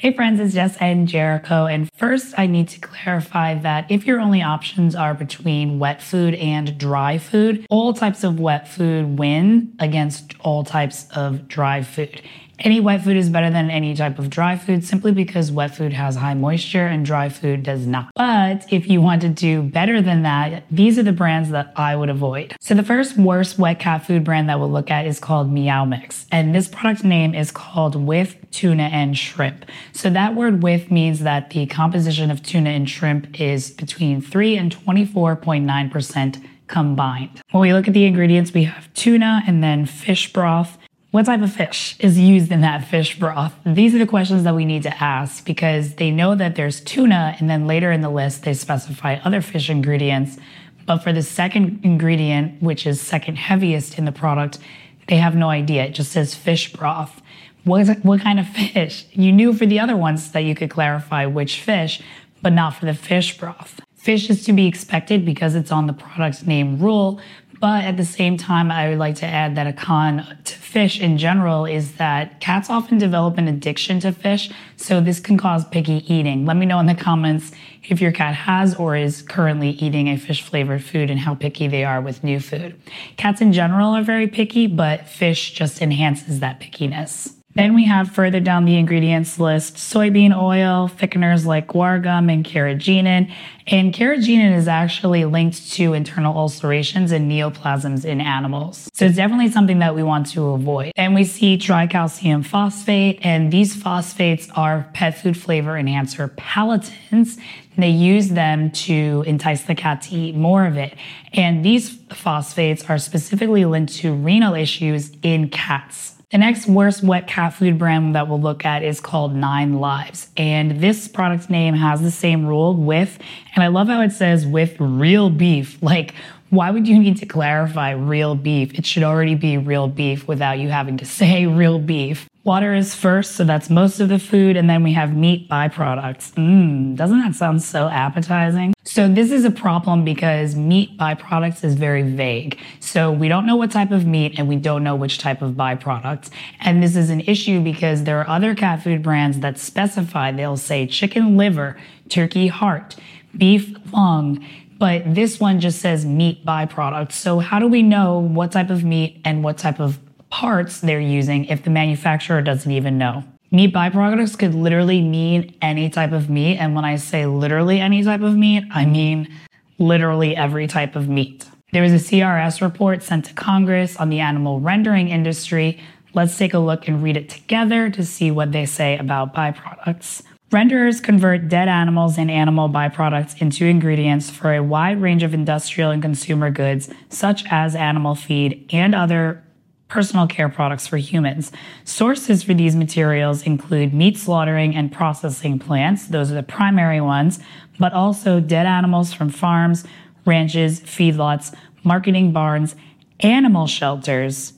Hey friends, it's Jess and Jericho. And first, I need to clarify that if your only options are between wet food and dry food, all types of wet food win against all types of dry food. Any wet food is better than any type of dry food simply because wet food has high moisture and dry food does not. But if you want to do better than that, these are the brands that I would avoid. So the first worst wet cat food brand that we'll look at is called Meow Mix. And this product name is called with tuna and shrimp. So that word with means that the composition of tuna and shrimp is between 3 and 24.9% combined. When we look at the ingredients, we have tuna and then fish broth what type of fish is used in that fish broth? These are the questions that we need to ask because they know that there's tuna, and then later in the list, they specify other fish ingredients. But for the second ingredient, which is second heaviest in the product, they have no idea. It just says fish broth. What, what kind of fish? You knew for the other ones that you could clarify which fish, but not for the fish broth. Fish is to be expected because it's on the product's name rule, but at the same time, I would like to add that a con to fish in general is that cats often develop an addiction to fish, so this can cause picky eating. Let me know in the comments if your cat has or is currently eating a fish flavored food and how picky they are with new food. Cats in general are very picky, but fish just enhances that pickiness. Then we have further down the ingredients list soybean oil, thickeners like guar gum and carrageenan. And carrageenan is actually linked to internal ulcerations and neoplasms in animals. So it's definitely something that we want to avoid. And we see tricalcium phosphate, and these phosphates are pet food flavor enhancer palatants. They use them to entice the cat to eat more of it. And these phosphates are specifically linked to renal issues in cats. The next worst wet cat food brand that we'll look at is called Nine Lives. And this product name has the same rule with, and I love how it says with real beef. Like, why would you need to clarify real beef? It should already be real beef without you having to say real beef. Water is first, so that's most of the food, and then we have meat byproducts. Mmm, doesn't that sound so appetizing? So this is a problem because meat byproducts is very vague. So we don't know what type of meat and we don't know which type of byproducts. And this is an issue because there are other cat food brands that specify, they'll say chicken liver, turkey heart, beef lung, but this one just says meat byproducts. So how do we know what type of meat and what type of parts they're using if the manufacturer doesn't even know. Meat byproducts could literally mean any type of meat. And when I say literally any type of meat, I mean literally every type of meat. There was a CRS report sent to Congress on the animal rendering industry. Let's take a look and read it together to see what they say about byproducts. Renderers convert dead animals and animal byproducts into ingredients for a wide range of industrial and consumer goods, such as animal feed and other personal care products for humans. Sources for these materials include meat slaughtering and processing plants, those are the primary ones, but also dead animals from farms, ranches, feedlots, marketing barns, animal shelters,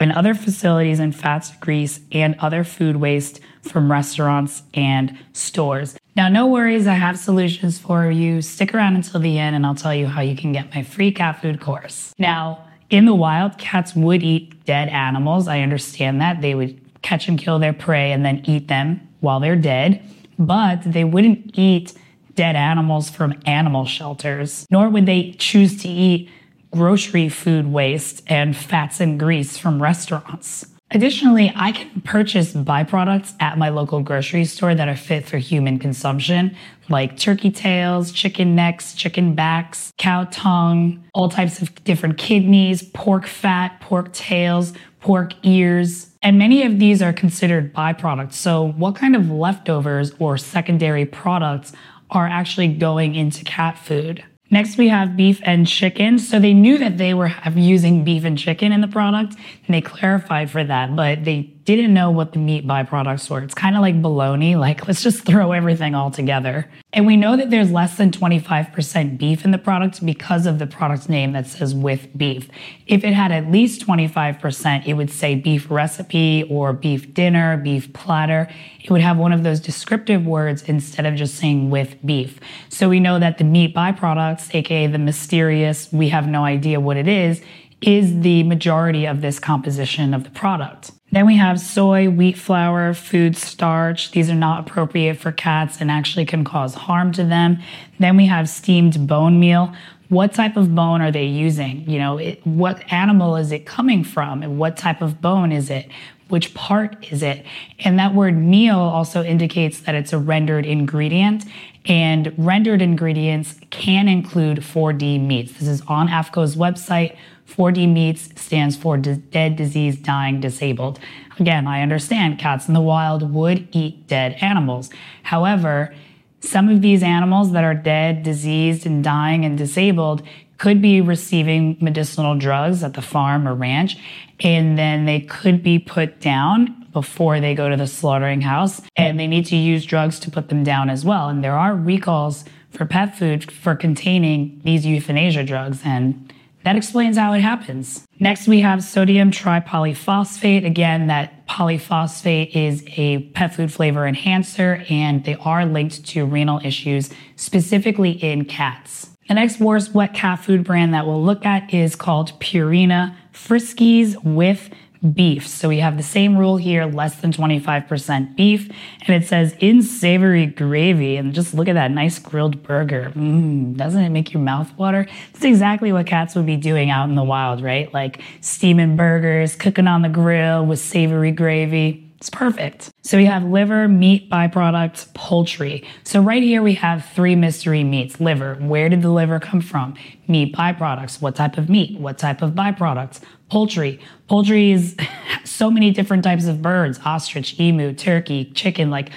and other facilities in fats, grease, and other food waste from restaurants and stores. Now, no worries, I have solutions for you. Stick around until the end and I'll tell you how you can get my free cat food course. Now, in the wild, cats would eat dead animals. I understand that. They would catch and kill their prey and then eat them while they're dead, but they wouldn't eat dead animals from animal shelters, nor would they choose to eat grocery food waste and fats and grease from restaurants. Additionally, I can purchase byproducts at my local grocery store that are fit for human consumption, like turkey tails, chicken necks, chicken backs, cow tongue, all types of different kidneys, pork fat, pork tails, pork ears. And many of these are considered byproducts. So, what kind of leftovers or secondary products are actually going into cat food? Next, we have beef and chicken. So they knew that they were using beef and chicken in the product, and they clarified for that, but they didn't know what the meat byproducts were. It's kind of like bologna, like let's just throw everything all together. And we know that there's less than 25% beef in the product because of the product name that says with beef. If it had at least 25%, it would say beef recipe or beef dinner, beef platter. It would have one of those descriptive words instead of just saying with beef. So we know that the meat byproducts, aka the mysterious, we have no idea what it is, is the majority of this composition of the product. Then we have soy, wheat flour, food starch. These are not appropriate for cats and actually can cause harm to them. Then we have steamed bone meal. What type of bone are they using? You know, it, what animal is it coming from? And what type of bone is it? Which part is it? And that word meal also indicates that it's a rendered ingredient. And rendered ingredients can include 4D meats. This is on AAFCO's website. 4D meats stands for dead, diseased, dying, disabled. Again, I understand cats in the wild would eat dead animals. However, some of these animals that are dead, diseased, and dying and disabled could be receiving medicinal drugs at the farm or ranch, and then they could be put down before they go to the slaughtering house, and they need to use drugs to put them down as well. And there are recalls for pet food for containing these euthanasia drugs, and that explains how it happens. Next, we have sodium tripolyphosphate. Again, that polyphosphate is a pet food flavor enhancer, and they are linked to renal issues, specifically in cats. The next worst wet cat food brand that we'll look at is called Purina Friskies with beef. So we have the same rule here, less than 25% beef. And it says in savory gravy. And just look at that nice grilled burger. Mm, doesn't it make your mouth water? It's exactly what cats would be doing out in the wild, right? Like steaming burgers, cooking on the grill with savory gravy. It's perfect. So we have liver, meat byproducts, poultry. So right here we have three mystery meats. Liver, where did the liver come from? Meat byproducts, what type of meat? What type of byproducts? Poultry. Poultry is so many different types of birds, ostrich, emu, turkey, chicken, like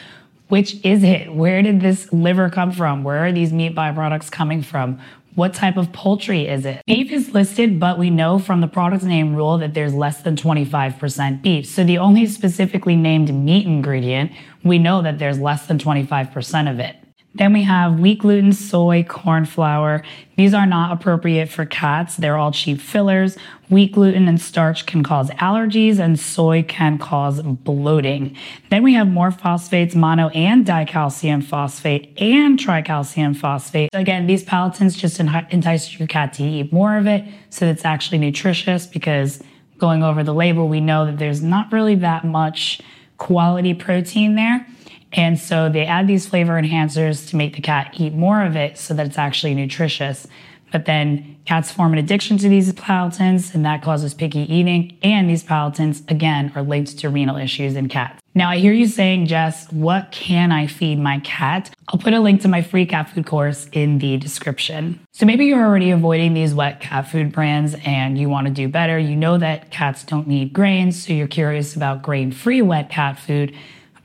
which is it? Where did this liver come from? Where are these meat byproducts coming from? What type of poultry is it? Beef is listed, but we know from the product name rule that there's less than 25% beef. So the only specifically named meat ingredient, we know that there's less than 25% of it. Then we have wheat gluten, soy, corn flour. These are not appropriate for cats. They're all cheap fillers. Wheat gluten and starch can cause allergies and soy can cause bloating. Then we have more phosphates, mono and dicalcium phosphate and tricalcium phosphate. Again, these palatants just entice your cat to eat more of it so it's actually nutritious because going over the label, we know that there's not really that much quality protein there. And so they add these flavor enhancers to make the cat eat more of it so that it's actually nutritious. But then cats form an addiction to these palatants, and that causes picky eating. And these palatants, again, are linked to renal issues in cats. Now, I hear you saying, Jess, what can I feed my cat? I'll put a link to my free cat food course in the description. So maybe you're already avoiding these wet cat food brands and you want to do better. You know that cats don't need grains, so you're curious about grain free wet cat food.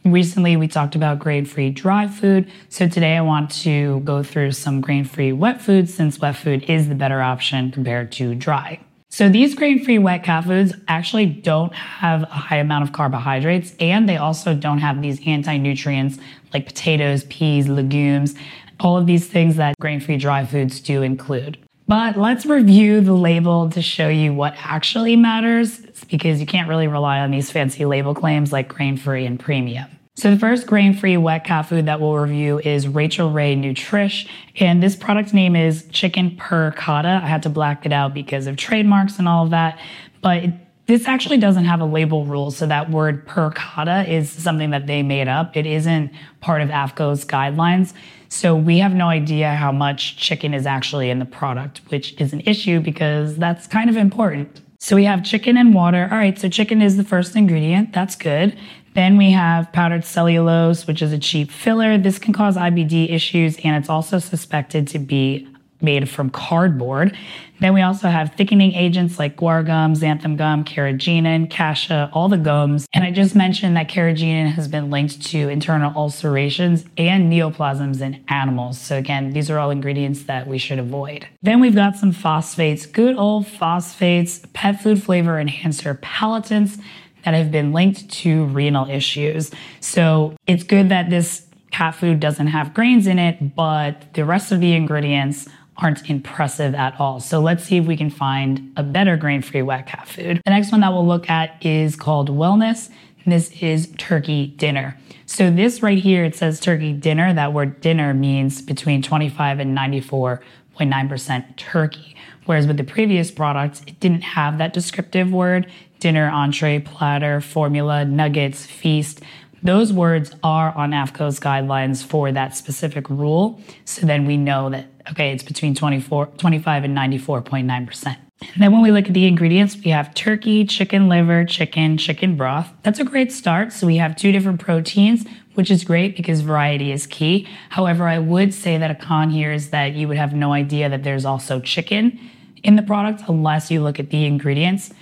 Recently, we talked about grain free dry food. So today I want to go through some grain free wet foods since wet food is the better option compared to dry. So these grain free wet cat foods actually don't have a high amount of carbohydrates and they also don't have these anti nutrients like potatoes, peas, legumes, all of these things that grain free dry foods do include. But let's review the label to show you what actually matters because you can't really rely on these fancy label claims like grain free and premium. So the first grain-free wet cat food that we'll review is Rachael Ray Nutrish, and this product name is Chicken Per Cotta. I had to black it out because of trademarks and all of that, but this actually doesn't have a label rule, so that word per cotta is something that they made up. It isn't part of AAFCO's guidelines. So we have no idea how much chicken is actually in the product, which is an issue because that's kind of important. So we have chicken and water. All right, so chicken is the first ingredient. That's good. Then we have powdered cellulose, which is a cheap filler. This can cause IBD issues, and it's also suspected to be made from cardboard. Then we also have thickening agents like guar gum, xanthan gum, carrageenan, cassia, all the gums. And I just mentioned that carrageenan has been linked to internal ulcerations and neoplasms in animals. So again, these are all ingredients that we should avoid. Then we've got some phosphates, good old phosphates, pet food flavor enhancer palatants that have been linked to renal issues. So it's good that this cat food doesn't have grains in it, but the rest of the ingredients aren't impressive at all. So let's see if we can find a better grain free wet cat food. The next one that we'll look at is called Wellness. This is turkey dinner. So this right here, it says turkey dinner. That word dinner means between 25 and 94.9% turkey. Whereas with the previous products, it didn't have that descriptive word dinner, entree, platter, formula, nuggets, feast. Those words are on AAFCO's guidelines for that specific rule. So then we know that, okay, it's between 24, 25 and 94.9%. And then when we look at the ingredients, we have turkey, chicken liver, chicken, chicken broth. That's a great start. So we have two different proteins, which is great because variety is key. However, I would say that a con here is that you would have no idea that there's also chicken in the product unless you look at the ingredients.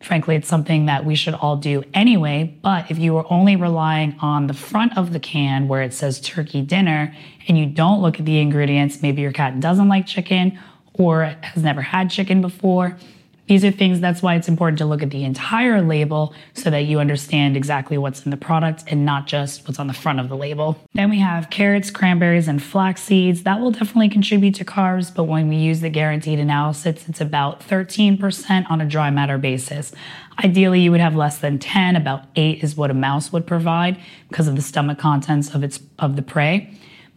Frankly, it's something that we should all do anyway. But if you are only relying on the front of the can where it says turkey dinner and you don't look at the ingredients, maybe your cat doesn't like chicken or has never had chicken before, these are things that's why it's important to look at the entire label so that you understand exactly what's in the product and not just what's on the front of the label. Then we have carrots, cranberries, and flax seeds. That will definitely contribute to carbs, but when we use the guaranteed analysis, it's about 13% on a dry matter basis. Ideally, you would have less than 10, about 8 is what a mouse would provide because of the stomach contents of its of the prey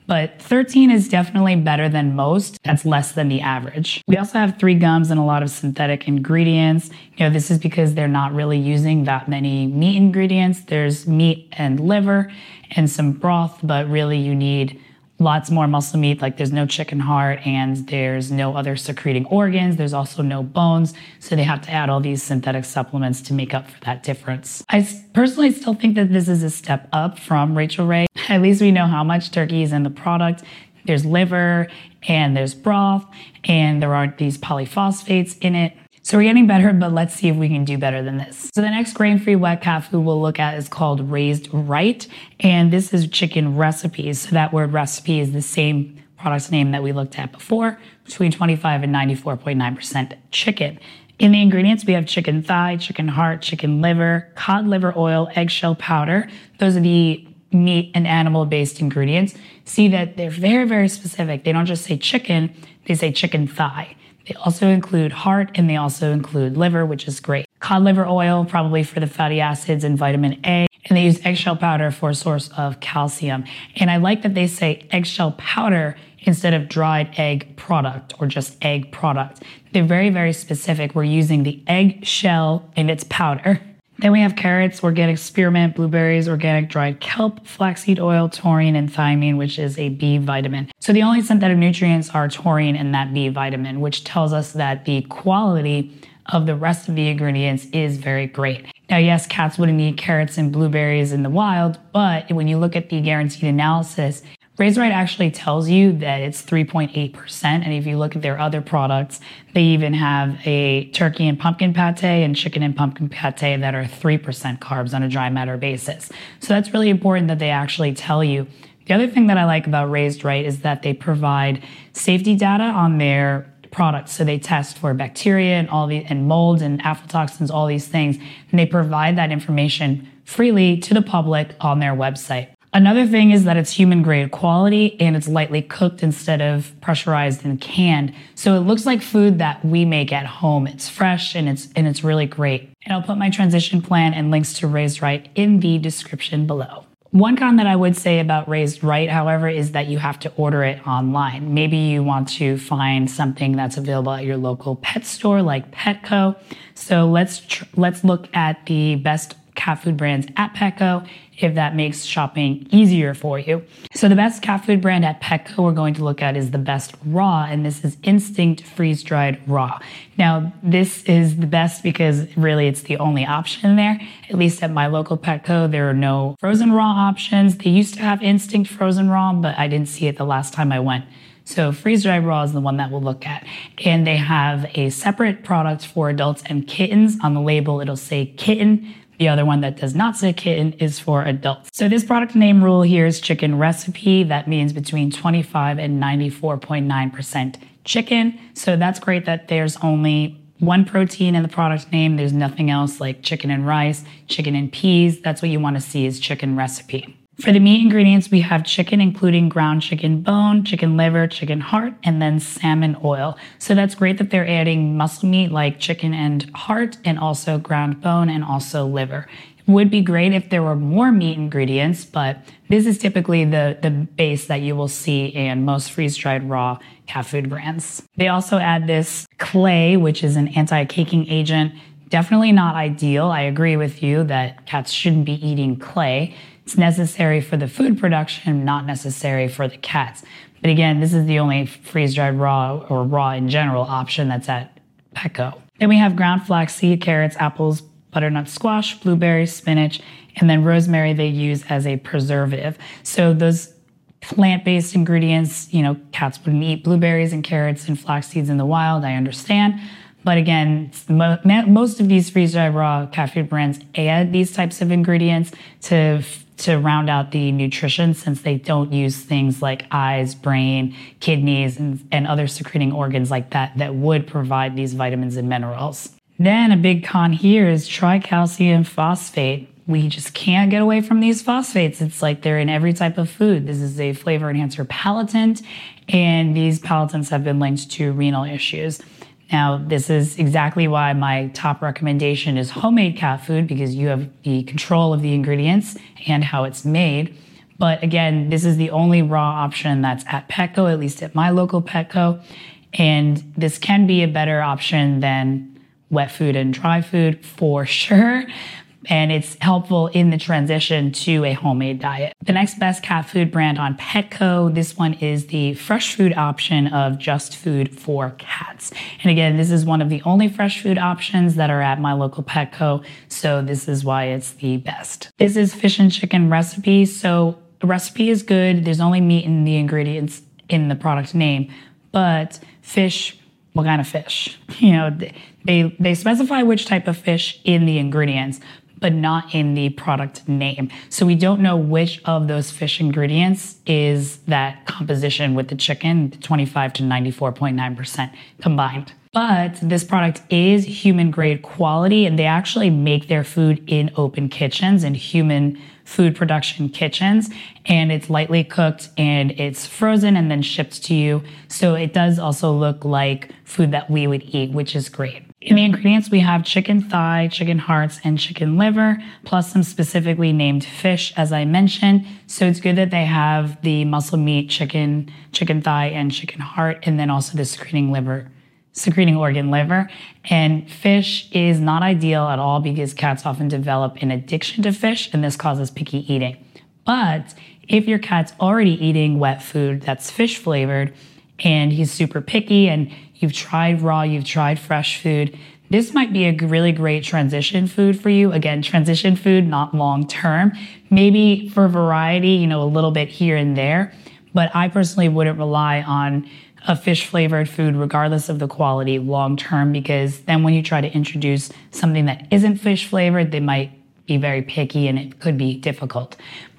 but 13 is definitely better than most. That's less than the average. We also have three gums and a lot of synthetic ingredients. You know, this is because they're not really using that many meat ingredients. There's meat and liver and some broth, but really you need lots more muscle meat, like there's no chicken heart and there's no other secreting organs. There's also no bones. So they have to add all these synthetic supplements to make up for that difference. I personally still think that this is a step up from Rachael Ray. At least we know how much turkey is in the product. There's liver and there's broth and there aren't these polyphosphates in it. So we're getting better, but let's see if we can do better than this. So the next grain-free wet cat food we'll look at is called Raised Right, and this is chicken recipes. So that word recipe is the same product's name that we looked at before, between 25 and 94.9% chicken. In the ingredients, we have chicken thigh, chicken heart, chicken liver, cod liver oil, eggshell powder. Those are the meat and animal based ingredients. See that they're very, very specific. They don't just say chicken, they say chicken thigh. They also include heart and they also include liver, which is great. Cod liver oil, probably for the fatty acids and vitamin A. And they use eggshell powder for a source of calcium. And I like that they say eggshell powder instead of dried egg product or just egg product. They're very, very specific. We're using the eggshell and its powder. Then we have carrots, organic spearmint, blueberries, organic dried kelp, flaxseed oil, taurine, and thiamine, which is a B vitamin. So the only synthetic nutrients are taurine and that B vitamin, which tells us that the quality of the rest of the ingredients is very great. Now, yes, cats wouldn't eat carrots and blueberries in the wild, but when you look at the guaranteed analysis, Raised Right actually tells you that it's 3.8%. And if you look at their other products, they even have a turkey and pumpkin pate and chicken and pumpkin pate that are 3% carbs on a dry matter basis. So that's really important that they actually tell you. The other thing that I like about Raised Right is that they provide safety data on their products. So they test for bacteria and all the and mold and aflatoxins, all these things, and they provide that information freely to the public on their website. Another thing is that it's human grade quality and it's lightly cooked instead of pressurized and canned. So it looks like food that we make at home. It's fresh and it's and it's really great. And I'll put my transition plan and links to Raised Right in the description below. One con that I would say about Raised Right, however, is that you have to order it online. Maybe you want to find something that's available at your local pet store like Petco. So let's tr- let's look at the best cat food brands at Petco if that makes shopping easier for you. So the best cat food brand at Petco we're going to look at is the best raw, and this is Instinct Freeze Dried Raw. Now, this is the best because really it's the only option there. At least at my local Petco, there are no frozen raw options. They used to have Instinct Frozen Raw, but I didn't see it the last time I went. So freeze dried raw is the one that we'll look at. And they have a separate product for adults and kittens. On the label, it'll say kitten. The other one that does not say kitten is for adults. So this product name rule here is chicken recipe. That means between 25 and 94.9% chicken. So that's great that there's only one protein in the product name. There's nothing else like chicken and rice, chicken and peas. That's what you want to see is chicken recipe. For the meat ingredients, we have chicken, including ground chicken bone, chicken liver, chicken heart, and then salmon oil. So that's great that they're adding muscle meat like chicken and heart, and also ground bone and also liver. would be great if there were more meat ingredients, but this is typically the, the base that you will see in most freeze dried raw cat food brands. They also add this clay, which is an anti caking agent. Definitely not ideal. I agree with you that cats shouldn't be eating clay. It's necessary for the food production, not necessary for the cats. But again, this is the only freeze dried raw or raw in general option that's at Petco. Then we have ground flaxseed, carrots, apples, butternut squash, blueberries, spinach, and then rosemary they use as a preservative. So those plant-based ingredients, you know, cats wouldn't eat blueberries and carrots and flax seeds in the wild, I understand. But again, most of these freeze-dried raw cat food brands add these types of ingredients to to round out the nutrition since they don't use things like eyes, brain, kidneys, and, and other secreting organs like that that would provide these vitamins and minerals. Then a big con here is tricalcium phosphate. We just can't get away from these phosphates. It's like they're in every type of food. This is a flavor enhancer palatant, and these palatants have been linked to renal issues. Now, this is exactly why my top recommendation is homemade cat food because you have the control of the ingredients and how it's made. But again, this is the only raw option that's at Petco, at least at my local Petco. And this can be a better option than wet food and dry food for sure. And it's helpful in the transition to a homemade diet. The next best cat food brand on Petco, this one is the fresh food option of just food for cats. And again, this is one of the only fresh food options that are at my local Petco. So this is why it's the best. This is fish and chicken recipe. So the recipe is good. There's only meat in the ingredients in the product name, but fish, what kind of fish? You know, they they specify which type of fish in the ingredients, but not in the product name. So we don't know which of those fish ingredients is that composition with the chicken, 25 to 94.9% combined. But this product is human grade quality and they actually make their food in open kitchens and human food production kitchens and it's lightly cooked and it's frozen and then shipped to you. So it does also look like food that we would eat, which is great. In the ingredients, we have chicken thigh, chicken hearts, and chicken liver, plus some specifically named fish, as I mentioned. So it's good that they have the muscle meat, chicken, chicken thigh, and chicken heart, and then also the secreting liver, secreting organ liver. And fish is not ideal at all because cats often develop an addiction to fish, and this causes picky eating. But if your cat's already eating wet food that's fish flavored, and he's super picky and you've tried raw, you've tried fresh food, this might be a really great transition food for you. Again, transition food, not long term. Maybe for variety, you know, a little bit here and there. But I personally wouldn't rely on a fish flavored food, regardless of the quality, long term, because then when you try to introduce something that isn't fish flavored, they might be very picky and it could be difficult.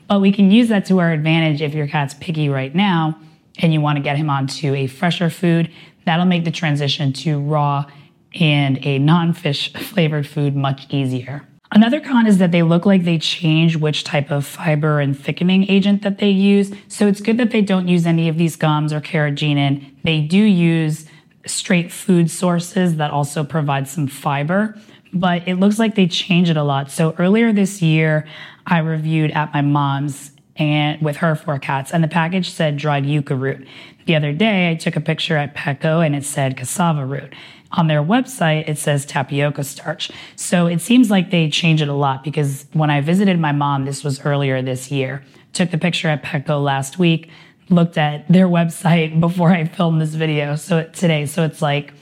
But we can use that to our advantage if your cat's picky right now and you want to get him onto a fresher food, that'll make the transition to raw and a non fish flavored food much easier. Another con is that they look like they change which type of fiber and thickening agent that they use. So it's good that they don't use any of these gums or carrageenan. They do use straight food sources that also provide some fiber, but it looks like they change it a lot. So earlier this year, I reviewed at my mom's and with her four cats, and the package said dried yucca root. The other day, I took a picture at Petco and it said cassava root. On their website, it says tapioca starch. So it seems like they change it a lot because when I visited my mom, this was earlier this year, took the picture at Petco last week, looked at their website before I filmed this video. So today, so it's like,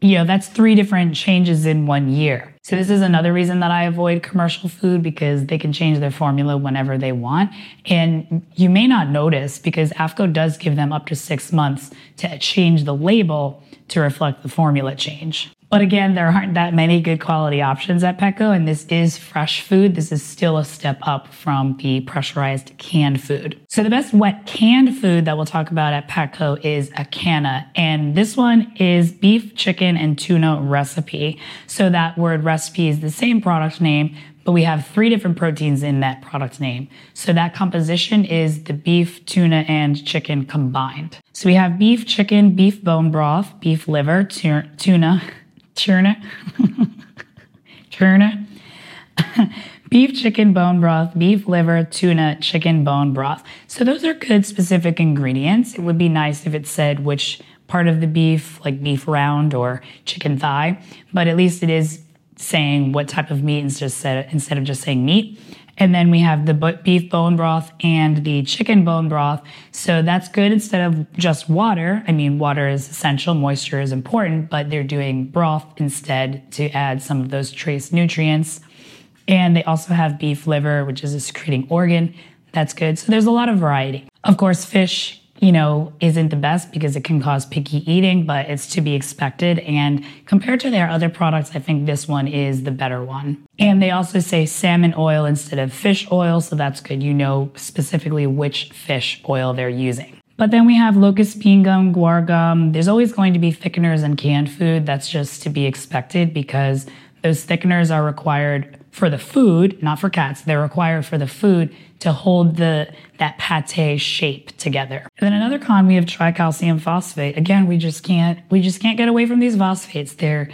you know, that's three different changes in one year. So this is another reason that I avoid commercial food because they can change their formula whenever they want. And you may not notice because AAFCO does give them up to six months to change the label to reflect the formula change. But again, there aren't that many good quality options at Petco, and this is fresh food. This is still a step up from the pressurized canned food. So the best wet canned food that we'll talk about at Petco is Acana, and this one is beef, chicken, and tuna recipe. So that word recipe is the same product name, but we have three different proteins in that product name. So that composition is the beef, tuna, and chicken combined. So we have beef, chicken, beef bone broth, beef liver, tuna, Tuna. Churna. beef chicken bone broth, beef liver, tuna, chicken bone broth. So those are good specific ingredients. It would be nice if it said which part of the beef, like beef round or chicken thigh, but at least it is saying what type of meat instead instead of just saying meat. And then we have the beef bone broth and the chicken bone broth. So that's good instead of just water. I mean, water is essential, moisture is important, but they're doing broth instead to add some of those trace nutrients. And they also have beef liver, which is a secreting organ. That's good. So there's a lot of variety. Of course, fish you know, isn't the best because it can cause picky eating, but it's to be expected. And compared to their other products, I think this one is the better one. And they also say salmon oil instead of fish oil, so that's good. You know specifically which fish oil they're using. But then we have locust bean gum, guar gum. There's always going to be thickeners in canned food. That's just to be expected because those thickeners are required for the food, not for cats. They're required for the food to hold the that pate shape together. And then another con we have tricalcium phosphate. Again, we just can't we just can't get away from these phosphates. They're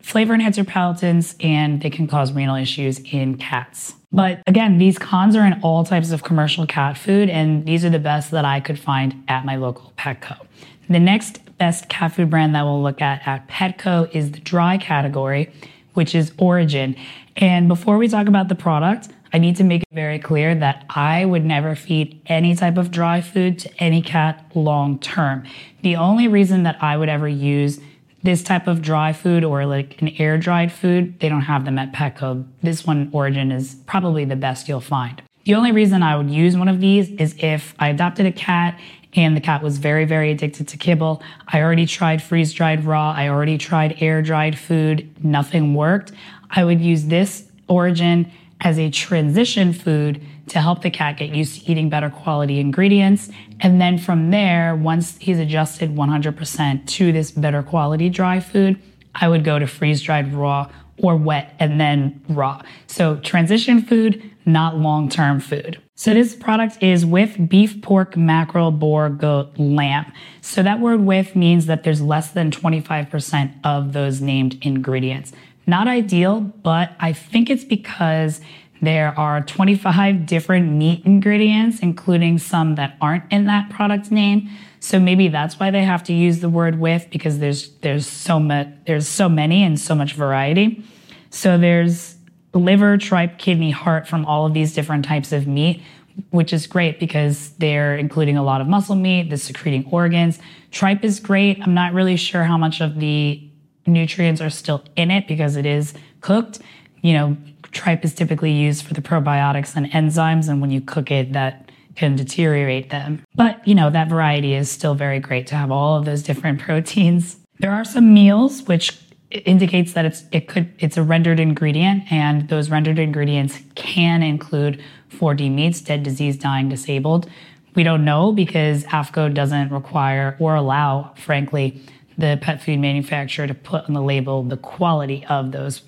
flavor enhancer palatants and they can cause renal issues in cats. But again, these cons are in all types of commercial cat food, and these are the best that I could find at my local Petco. The next best cat food brand that we'll look at at Petco is the dry category, which is Orijen. And before we talk about the product, I need to make it very clear that I would never feed any type of dry food to any cat long term. The only reason that I would ever use this type of dry food or like an air dried food, they don't have them at Petco. This one, Orijen, is probably the best you'll find. The only reason I would use one of these is if I adopted a cat and the cat was very, very addicted to kibble. I already tried freeze dried raw, I already tried air dried food, nothing worked. I would use this Orijen as a transition food to help the cat get used to eating better quality ingredients. And then from there, once he's adjusted 100% to this better quality dry food, I would go to freeze dried raw or wet and then raw. So transition food, not long term food. So this product is with beef, pork, mackerel, boar, goat, lamb. So that word with means that there's less than 25% of those named ingredients. Not ideal, but I think it's because there are 25 different meat ingredients, including some that aren't in that product name. So maybe that's why they have to use the word with because there's there's so much there's so many and so much variety. So there's liver, tripe, kidney, heart from all of these different types of meat, which is great because they're including a lot of muscle meat, the secreting organs. Tripe is great. I'm not really sure how much of the nutrients are still in it because it is cooked. You know, tripe is typically used for the probiotics and enzymes, and when you cook it, that can deteriorate them. But, you know, that variety is still very great to have all of those different proteins. There are some meals which indicates that it's it could it's a rendered ingredient and those rendered ingredients can include 4D meats, dead, diseased, dying, disabled. We don't know because AAFCO doesn't require or allow, frankly, the pet food manufacturer to put on the label the quality of those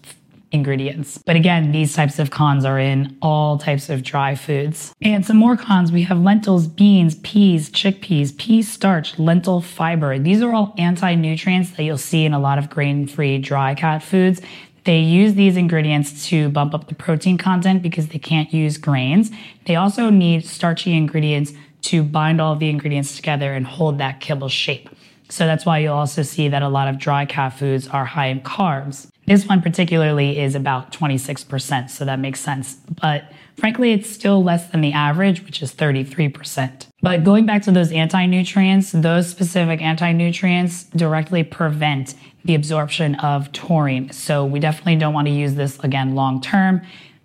ingredients. But again, these types of cons are in all types of dry foods. And some more cons we have lentils, beans, peas, chickpeas, pea starch, lentil fiber. These are all anti nutrients that you'll see in a lot of grain free dry cat foods. They use these ingredients to bump up the protein content because they can't use grains. They also need starchy ingredients to bind all the ingredients together and hold that kibble shape. So that's why you'll also see that a lot of dry cat foods are high in carbs. This one particularly is about 26%, so that makes sense. But frankly, it's still less than the average, which is 33%. But going back to those anti nutrients, those specific anti nutrients directly prevent the absorption of taurine. So we definitely don't want to use this again long term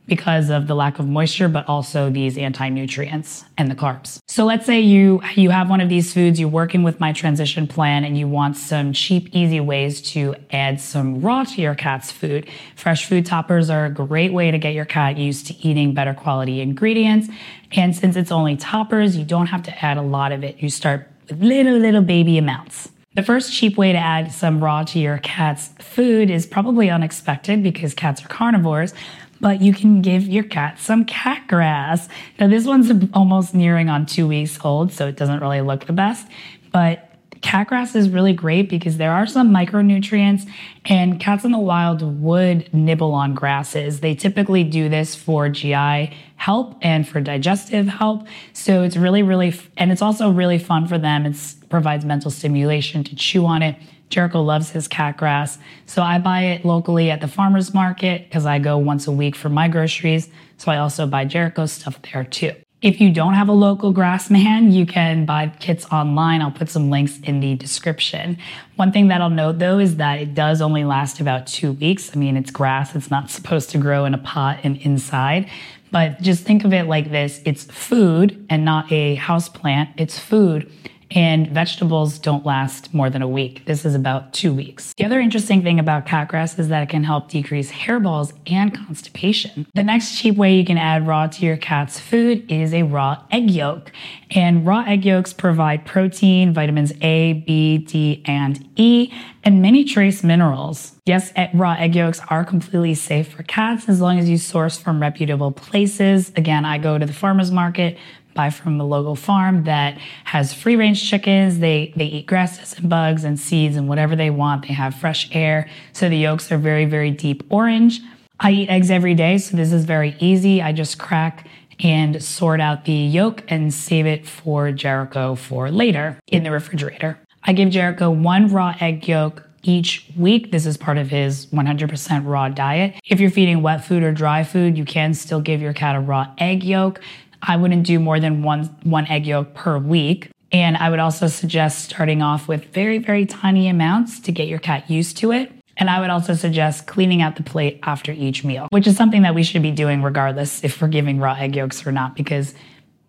because of the lack of moisture, but also these anti-nutrients and the carbs. So let's say you, you have one of these foods, you're working with my transition plan and you want some cheap, easy ways to add some raw to your cat's food. Fresh food toppers are a great way to get your cat used to eating better quality ingredients. And since it's only toppers, you don't have to add a lot of it. You start with little, little baby amounts. The first cheap way to add some raw to your cat's food is probably unexpected because cats are carnivores, but you can give your cat some cat grass. Now, this one's almost nearing on two weeks old, so it doesn't really look the best, but Cat grass is really great because there are some micronutrients, and cats in the wild would nibble on grasses. They typically do this for GI help and for digestive help. So it's really, really, and it's also really fun for them. It provides mental stimulation to chew on it. Jericho loves his cat grass. So I buy it locally at the farmer's market because I go once a week for my groceries. So I also buy Jericho stuff there too. If you don't have a local grass man, you can buy kits online. I'll put some links in the description. One thing that I'll note though is that it does only last about two weeks. I mean, it's grass, it's not supposed to grow in a pot and inside. But just think of it like this it's food and not a house plant. It's food and vegetables don't last more than a week. This is about two weeks. The other interesting thing about catgrass is that it can help decrease hairballs and constipation. The next cheap way you can add raw to your cat's food is a raw egg yolk. And raw egg yolks provide protein, vitamins A, B, D, and E, and many trace minerals. Yes, raw egg yolks are completely safe for cats as long as you source from reputable places. Again, I go to the farmer's market, buy from a local farm that has free range chickens. They they eat grasses and bugs and seeds and whatever they want. They have fresh air. So the yolks are very, very deep orange. I eat eggs every day, so this is very easy. I just crack and sort out the yolk and save it for Jericho for later in the refrigerator. I give Jericho one raw egg yolk each week. This is part of his 100% raw diet. If you're feeding wet food or dry food, you can still give your cat a raw egg yolk. I wouldn't do more than one, one egg yolk per week. And I would also suggest starting off with very, very tiny amounts to get your cat used to it. And I would also suggest cleaning out the plate after each meal, which is something that we should be doing regardless if we're giving raw egg yolks or not, because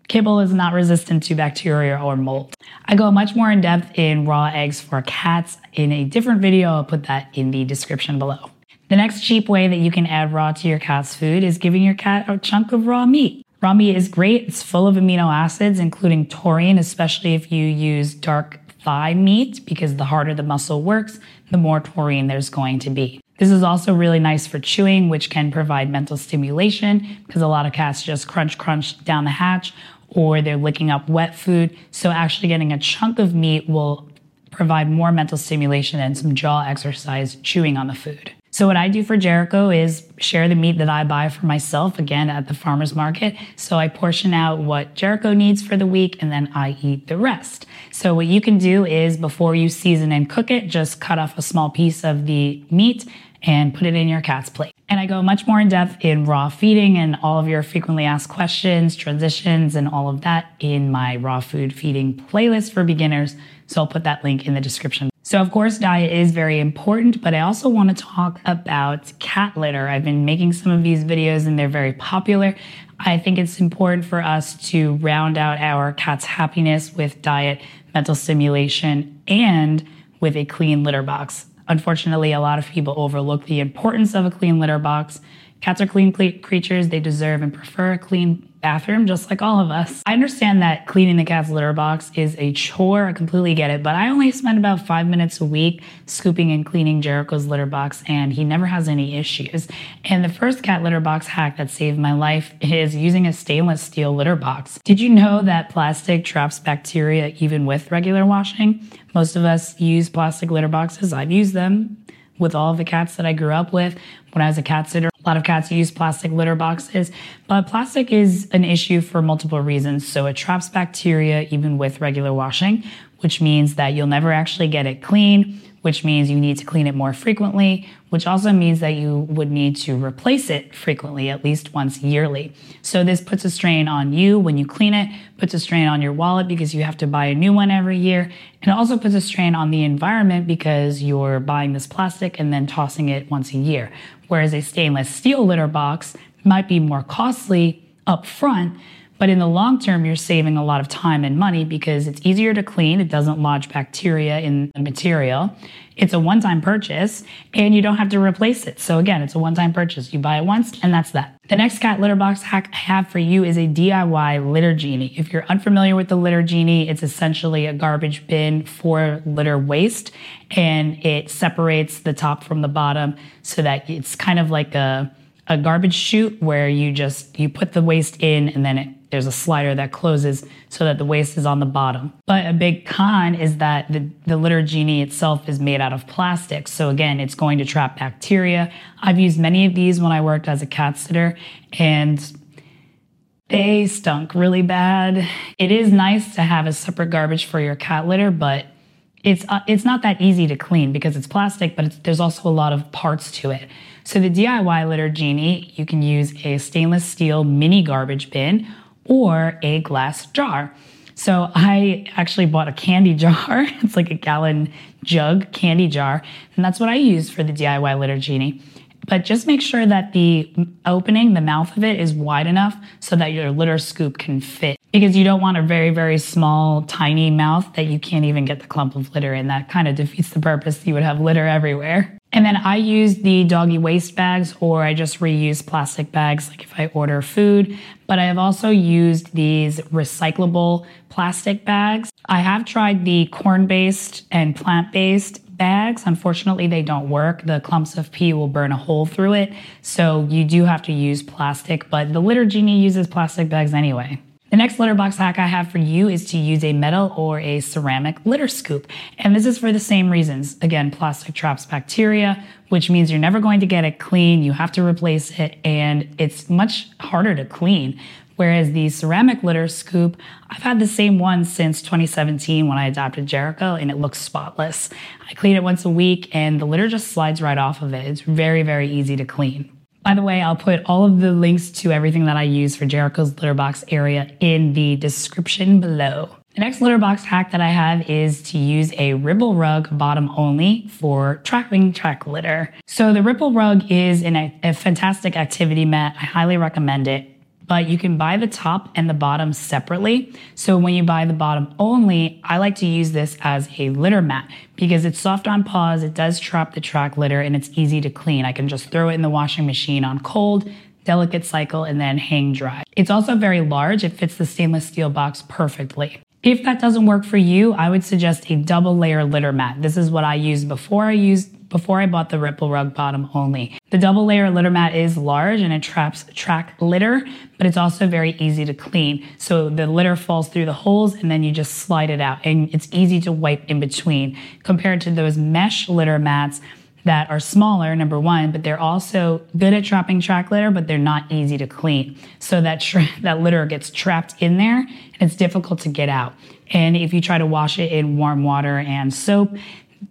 kibble is not resistant to bacteria or mold. I go much more in depth in raw eggs for cats in a different video. I'll put that in the description below. The next cheap way that you can add raw to your cat's food is giving your cat a chunk of raw meat. Meat is great. It's full of amino acids, including taurine, especially if you use dark thigh meat, because the harder the muscle works, the more taurine there's going to be. This is also really nice for chewing, which can provide mental stimulation because a lot of cats just crunch, crunch down the hatch or they're licking up wet food. So actually getting a chunk of meat will provide more mental stimulation and some jaw exercise chewing on the food. So what I do for Jericho is share the meat that I buy for myself again at the farmer's market. So I portion out what Jericho needs for the week and then I eat the rest. So what you can do is before you season and cook it, just cut off a small piece of the meat and put it in your cat's plate. And I go much more in depth in raw feeding and all of your frequently asked questions, transitions, and all of that in my raw food feeding playlist for beginners. So I'll put that link in the description so, of course, diet is very important, but I also want to talk about cat litter. I've been making some of these videos and they're very popular. I think it's important for us to round out our cat's happiness with diet, mental stimulation, and with a clean litter box. Unfortunately, a lot of people overlook the importance of a clean litter box. Cats are clean creatures, they deserve and prefer a clean bathroom, just like all of us. I understand that cleaning the cat's litter box is a chore. I completely get it, but I only spend about five minutes a week scooping and cleaning Jericho's litter box, and he never has any issues. And the first cat litter box hack that saved my life is using a stainless steel litter box. Did you know that plastic traps bacteria even with regular washing? Most of us use plastic litter boxes. I've used them with all the cats that I grew up with. When I was a cat sitter, a lot of cats use plastic litter boxes, but plastic is an issue for multiple reasons. So it traps bacteria even with regular washing, which means that you'll never actually get it clean which means you need to clean it more frequently, which also means that you would need to replace it frequently, at least once yearly. So this puts a strain on you when you clean it, puts a strain on your wallet because you have to buy a new one every year, and it also puts a strain on the environment because you're buying this plastic and then tossing it once a year. Whereas a stainless steel litter box might be more costly up front, but in the long term, you're saving a lot of time and money because it's easier to clean. It doesn't lodge bacteria in the material. It's a one time purchase and you don't have to replace it. So again, it's a one time purchase. You buy it once and that's that. The next cat litter box hack I have for you is a DIY litter genie. If you're unfamiliar with the litter genie, it's essentially a garbage bin for litter waste and it separates the top from the bottom so that it's kind of like a a garbage chute where you just you put the waste in and then it there's a slider that closes so that the waste is on the bottom. But a big con is that the, the litter genie itself is made out of plastic. So again, it's going to trap bacteria. I've used many of these when I worked as a cat sitter and they stunk really bad. It is nice to have a separate garbage for your cat litter, but it's uh, it's not that easy to clean because it's plastic, but there's also a lot of parts to it. So the DIY litter genie, you can use a stainless steel mini garbage bin or a glass jar. So I actually bought a candy jar. It's like a gallon jug candy jar, and that's what I use for the DIY litter genie. But just make sure that the opening, the mouth of it, is wide enough so that your litter scoop can fit. Because you don't want a very, very small, tiny mouth that you can't even get the clump of litter in. That kind of defeats the purpose. You would have litter everywhere. And then I use the doggy waste bags or I just reuse plastic bags like if I order food. But I have also used these recyclable plastic bags. I have tried the corn based and plant based bags. Unfortunately, they don't work. The clumps of pee will burn a hole through it. So you do have to use plastic, but the Litter Genie uses plastic bags anyway. The next litter box hack I have for you is to use a metal or a ceramic litter scoop. And this is for the same reasons. Again, plastic traps bacteria, which means you're never going to get it clean. You have to replace it and it's much harder to clean. Whereas the ceramic litter scoop, I've had the same one since 2017 when I adopted Jericho and it looks spotless. I clean it once a week and the litter just slides right off of it. It's very, very easy to clean. By the way, I'll put all of the links to everything that I use for Jericho's litter box area in the description below. The next litter box hack that I have is to use a Ripple rug bottom only for tracking track litter. So the Ripple rug is an, a fantastic activity mat. I highly recommend it but you can buy the top and the bottom separately. So when you buy the bottom only, I like to use this as a litter mat because it's soft on paws, it does trap the track litter, and it's easy to clean. I can just throw it in the washing machine on cold, delicate cycle, and then hang dry. It's also very large, it fits the stainless steel box perfectly. If that doesn't work for you, I would suggest a double layer litter mat. This is what I used before I used before I bought the Ripple Rug bottom only. The double layer litter mat is large and it traps track litter, but it's also very easy to clean. So the litter falls through the holes and then you just slide it out and it's easy to wipe in between compared to those mesh litter mats that are smaller, number one, but they're also good at trapping track litter, but they're not easy to clean. So that tra- that litter gets trapped in there and it's difficult to get out. And if you try to wash it in warm water and soap,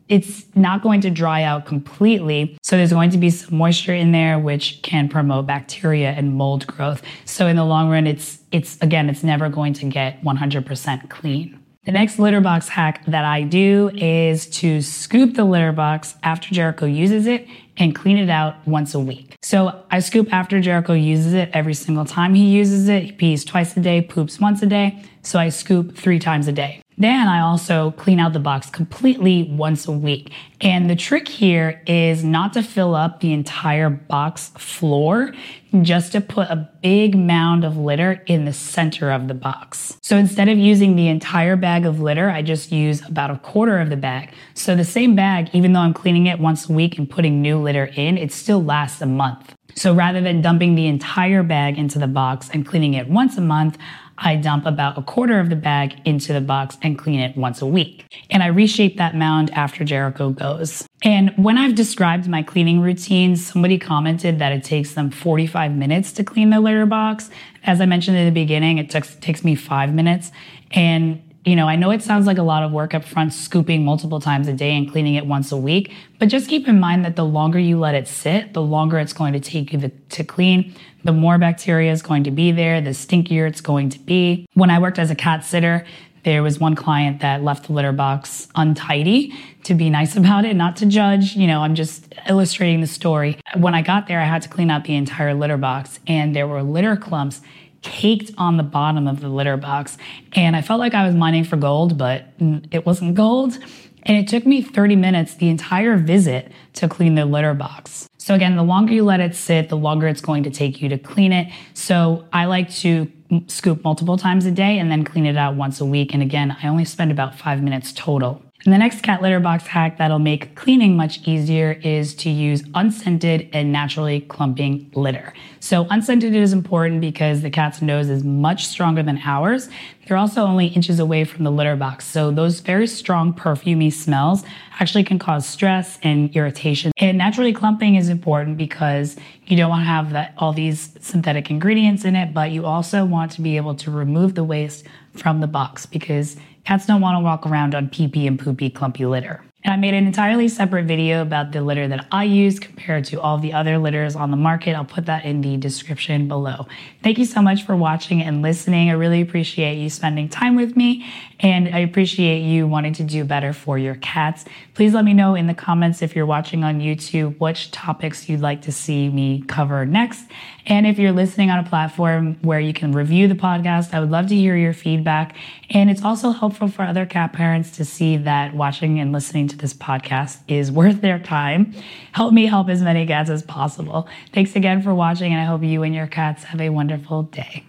it's not going to dry out completely. So there's going to be some moisture in there, which can promote bacteria and mold growth. So in the long run, it's, it's again, it's never going to get 100% clean. The next litter box hack that I do is to scoop the litter box after Jericho uses it and clean it out once a week. So I scoop after Jericho uses it every single time he uses it. He pees twice a day, poops once a day. So I scoop three times a day. Then I also clean out the box completely once a week. And the trick here is not to fill up the entire box floor, just to put a big mound of litter in the center of the box. So instead of using the entire bag of litter, I just use about a quarter of the bag. So the same bag, even though I'm cleaning it once a week and putting new litter in, it still lasts a month. So rather than dumping the entire bag into the box and cleaning it once a month, I dump about a quarter of the bag into the box and clean it once a week. And I reshape that mound after Jericho goes. And when I've described my cleaning routine, somebody commented that it takes them 45 minutes to clean the litter box. As I mentioned in the beginning, it takes, takes me five minutes. And you know, I know it sounds like a lot of work up front, scooping multiple times a day and cleaning it once a week, but just keep in mind that the longer you let it sit, the longer it's going to take you to, clean, the more bacteria is going to be there, the stinkier it's going to be. When I worked as a cat sitter, there was one client that left the litter box untidy to be nice about it, not to judge. You know, I'm just illustrating the story. When I got there, I had to clean out the entire litter box, and there were litter clumps caked on the bottom of the litter box. And I felt like I was mining for gold, but it wasn't gold. And it took me 30 minutes, the entire visit, to clean the litter box. So, again, the longer you let it sit, the longer it's going to take you to clean it. So, I like to scoop multiple times a day and then clean it out once a week. And again, I only spend about five minutes total. And the next cat litter box hack that'll make cleaning much easier is to use unscented and naturally clumping litter. So unscented is important because the cat's nose is much stronger than ours. They're also only inches away from the litter box. So those very strong perfumey smells actually can cause stress and irritation. And naturally clumping is important because you don't want to have that, all these synthetic ingredients in it, but you also want to be able to remove the waste from the box because Cats don't want to walk around on pee pee and poopy clumpy litter. And I made an entirely separate video about the litter that I use compared to all the other litters on the market. I'll put that in the description below. Thank you so much for watching and listening. I really appreciate you spending time with me and I appreciate you wanting to do better for your cats. Please let me know in the comments if you're watching on YouTube which topics you'd like to see me cover next. And if you're listening on a platform where you can review the podcast, I would love to hear your feedback. And it's also helpful for other cat parents to see that watching and listening to this podcast is worth their time. Help me help as many cats as possible. Thanks again for watching, and I hope you and your cats have a wonderful day.